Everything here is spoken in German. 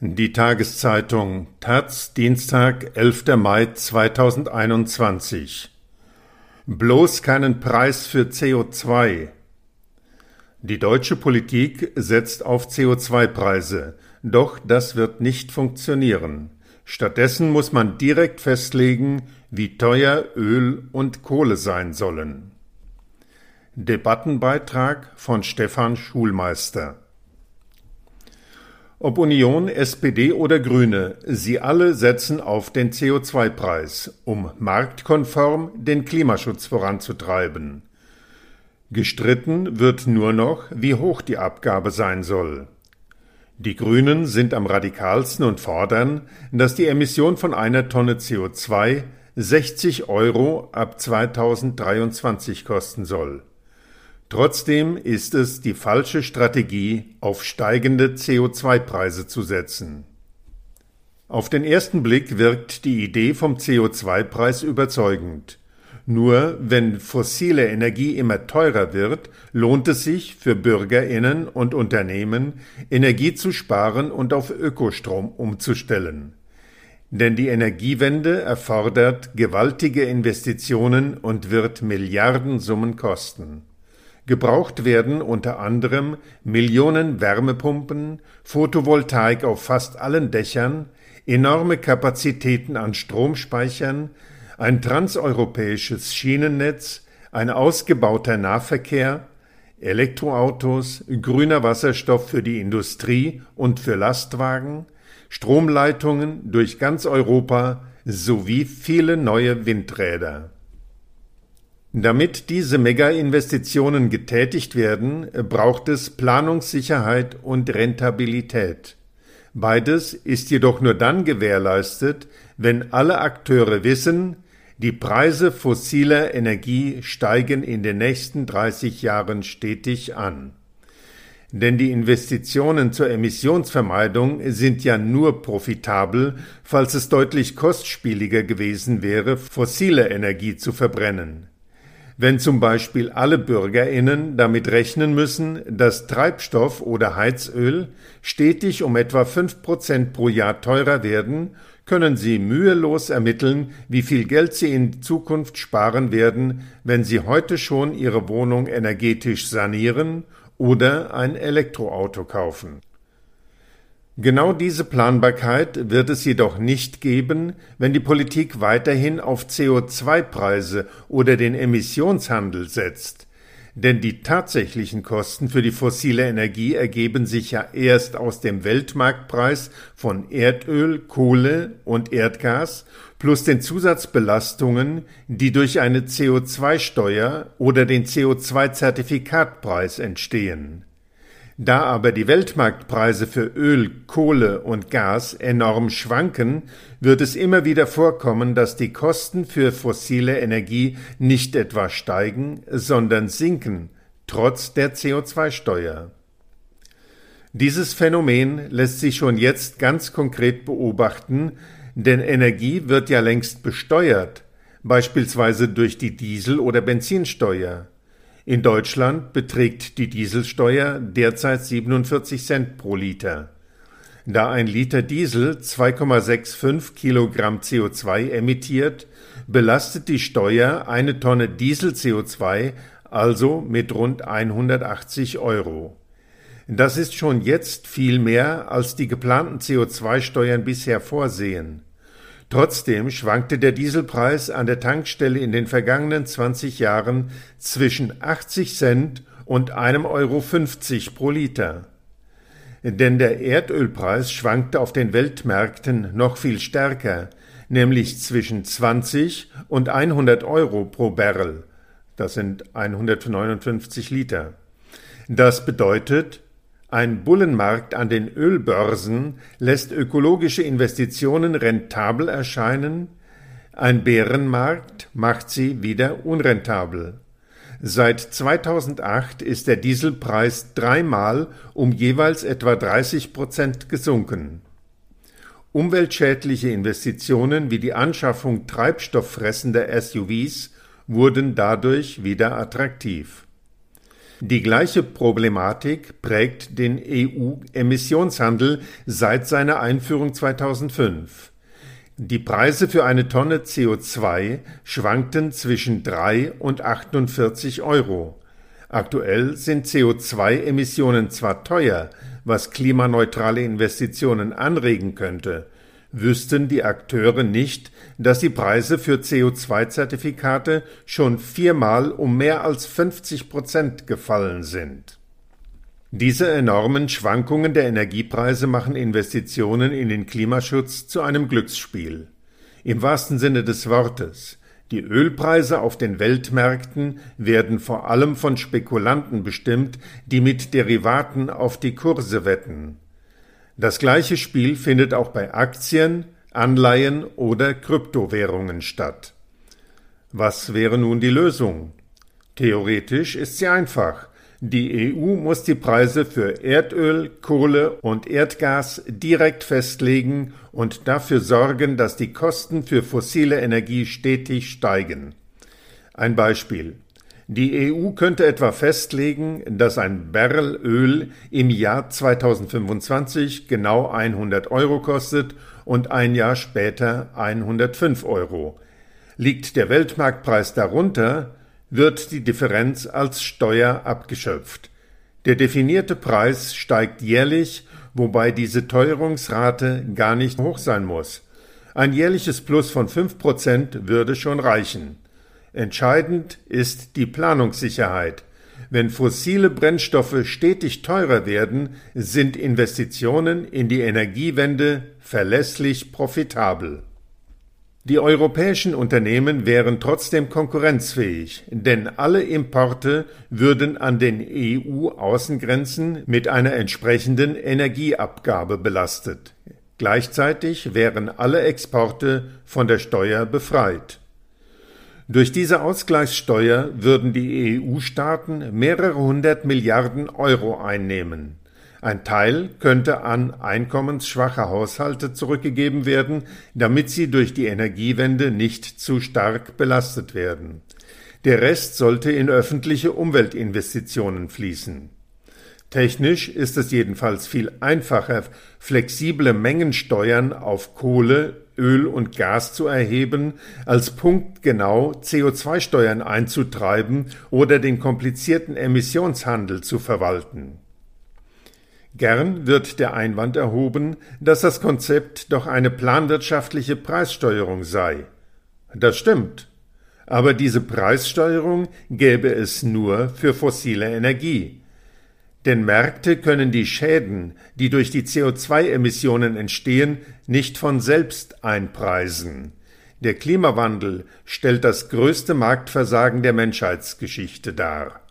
Die Tageszeitung Taz, Dienstag, 11. Mai 2021. Bloß keinen Preis für CO2. Die deutsche Politik setzt auf CO2-Preise, doch das wird nicht funktionieren. Stattdessen muss man direkt festlegen, wie teuer Öl und Kohle sein sollen. Debattenbeitrag von Stefan Schulmeister ob Union, SPD oder Grüne, sie alle setzen auf den CO2-Preis, um marktkonform den Klimaschutz voranzutreiben. Gestritten wird nur noch, wie hoch die Abgabe sein soll. Die Grünen sind am radikalsten und fordern, dass die Emission von einer Tonne CO2 60 Euro ab 2023 kosten soll. Trotzdem ist es die falsche Strategie, auf steigende CO2-Preise zu setzen. Auf den ersten Blick wirkt die Idee vom CO2-Preis überzeugend. Nur wenn fossile Energie immer teurer wird, lohnt es sich für Bürgerinnen und Unternehmen, Energie zu sparen und auf Ökostrom umzustellen. Denn die Energiewende erfordert gewaltige Investitionen und wird Milliardensummen kosten. Gebraucht werden unter anderem Millionen Wärmepumpen, Photovoltaik auf fast allen Dächern, enorme Kapazitäten an Stromspeichern, ein transeuropäisches Schienennetz, ein ausgebauter Nahverkehr, Elektroautos, grüner Wasserstoff für die Industrie und für Lastwagen, Stromleitungen durch ganz Europa sowie viele neue Windräder. Damit diese Mega-Investitionen getätigt werden, braucht es Planungssicherheit und Rentabilität. Beides ist jedoch nur dann gewährleistet, wenn alle Akteure wissen, die Preise fossiler Energie steigen in den nächsten 30 Jahren stetig an. Denn die Investitionen zur Emissionsvermeidung sind ja nur profitabel, falls es deutlich kostspieliger gewesen wäre, fossile Energie zu verbrennen. Wenn zum Beispiel alle Bürgerinnen damit rechnen müssen, dass Treibstoff oder Heizöl stetig um etwa fünf Prozent pro Jahr teurer werden, können Sie mühelos ermitteln, wie viel Geld Sie in Zukunft sparen werden, wenn Sie heute schon Ihre Wohnung energetisch sanieren oder ein Elektroauto kaufen. Genau diese Planbarkeit wird es jedoch nicht geben, wenn die Politik weiterhin auf CO2-Preise oder den Emissionshandel setzt. Denn die tatsächlichen Kosten für die fossile Energie ergeben sich ja erst aus dem Weltmarktpreis von Erdöl, Kohle und Erdgas plus den Zusatzbelastungen, die durch eine CO2-Steuer oder den CO2-Zertifikatpreis entstehen. Da aber die Weltmarktpreise für Öl, Kohle und Gas enorm schwanken, wird es immer wieder vorkommen, dass die Kosten für fossile Energie nicht etwa steigen, sondern sinken, trotz der CO2-Steuer. Dieses Phänomen lässt sich schon jetzt ganz konkret beobachten, denn Energie wird ja längst besteuert, beispielsweise durch die Diesel- oder Benzinsteuer. In Deutschland beträgt die Dieselsteuer derzeit 47 Cent pro Liter. Da ein Liter Diesel 2,65 Kilogramm CO2 emittiert, belastet die Steuer eine Tonne Diesel CO2 also mit rund 180 Euro. Das ist schon jetzt viel mehr, als die geplanten CO2-Steuern bisher vorsehen. Trotzdem schwankte der Dieselpreis an der Tankstelle in den vergangenen 20 Jahren zwischen 80 Cent und einem Euro 50 pro Liter. Denn der Erdölpreis schwankte auf den Weltmärkten noch viel stärker, nämlich zwischen 20 und 100 Euro pro Barrel. Das sind 159 Liter. Das bedeutet, ein Bullenmarkt an den Ölbörsen lässt ökologische Investitionen rentabel erscheinen, ein Bärenmarkt macht sie wieder unrentabel. Seit 2008 ist der Dieselpreis dreimal um jeweils etwa 30 Prozent gesunken. Umweltschädliche Investitionen wie die Anschaffung treibstofffressender SUVs wurden dadurch wieder attraktiv. Die gleiche Problematik prägt den EU-Emissionshandel seit seiner Einführung 2005. Die Preise für eine Tonne CO2 schwankten zwischen 3 und 48 Euro. Aktuell sind CO2-Emissionen zwar teuer, was klimaneutrale Investitionen anregen könnte, wüssten die Akteure nicht, dass die Preise für CO2-Zertifikate schon viermal um mehr als 50 Prozent gefallen sind. Diese enormen Schwankungen der Energiepreise machen Investitionen in den Klimaschutz zu einem Glücksspiel. Im wahrsten Sinne des Wortes. Die Ölpreise auf den Weltmärkten werden vor allem von Spekulanten bestimmt, die mit Derivaten auf die Kurse wetten. Das gleiche Spiel findet auch bei Aktien, Anleihen oder Kryptowährungen statt. Was wäre nun die Lösung? Theoretisch ist sie einfach. Die EU muss die Preise für Erdöl, Kohle und Erdgas direkt festlegen und dafür sorgen, dass die Kosten für fossile Energie stetig steigen. Ein Beispiel. Die EU könnte etwa festlegen, dass ein Barrel Öl im Jahr 2025 genau 100 Euro kostet und ein Jahr später 105 Euro. Liegt der Weltmarktpreis darunter, wird die Differenz als Steuer abgeschöpft. Der definierte Preis steigt jährlich, wobei diese Teuerungsrate gar nicht hoch sein muss. Ein jährliches Plus von 5% würde schon reichen. Entscheidend ist die Planungssicherheit. Wenn fossile Brennstoffe stetig teurer werden, sind Investitionen in die Energiewende verlässlich profitabel. Die europäischen Unternehmen wären trotzdem konkurrenzfähig, denn alle Importe würden an den EU-Außengrenzen mit einer entsprechenden Energieabgabe belastet. Gleichzeitig wären alle Exporte von der Steuer befreit. Durch diese Ausgleichssteuer würden die EU-Staaten mehrere hundert Milliarden Euro einnehmen. Ein Teil könnte an einkommensschwache Haushalte zurückgegeben werden, damit sie durch die Energiewende nicht zu stark belastet werden. Der Rest sollte in öffentliche Umweltinvestitionen fließen. Technisch ist es jedenfalls viel einfacher, flexible Mengensteuern auf Kohle, Öl und Gas zu erheben, als punktgenau CO2-Steuern einzutreiben oder den komplizierten Emissionshandel zu verwalten. Gern wird der Einwand erhoben, dass das Konzept doch eine planwirtschaftliche Preissteuerung sei. Das stimmt. Aber diese Preissteuerung gäbe es nur für fossile Energie. Denn Märkte können die Schäden, die durch die CO2-Emissionen entstehen, nicht von selbst einpreisen. Der Klimawandel stellt das größte Marktversagen der Menschheitsgeschichte dar.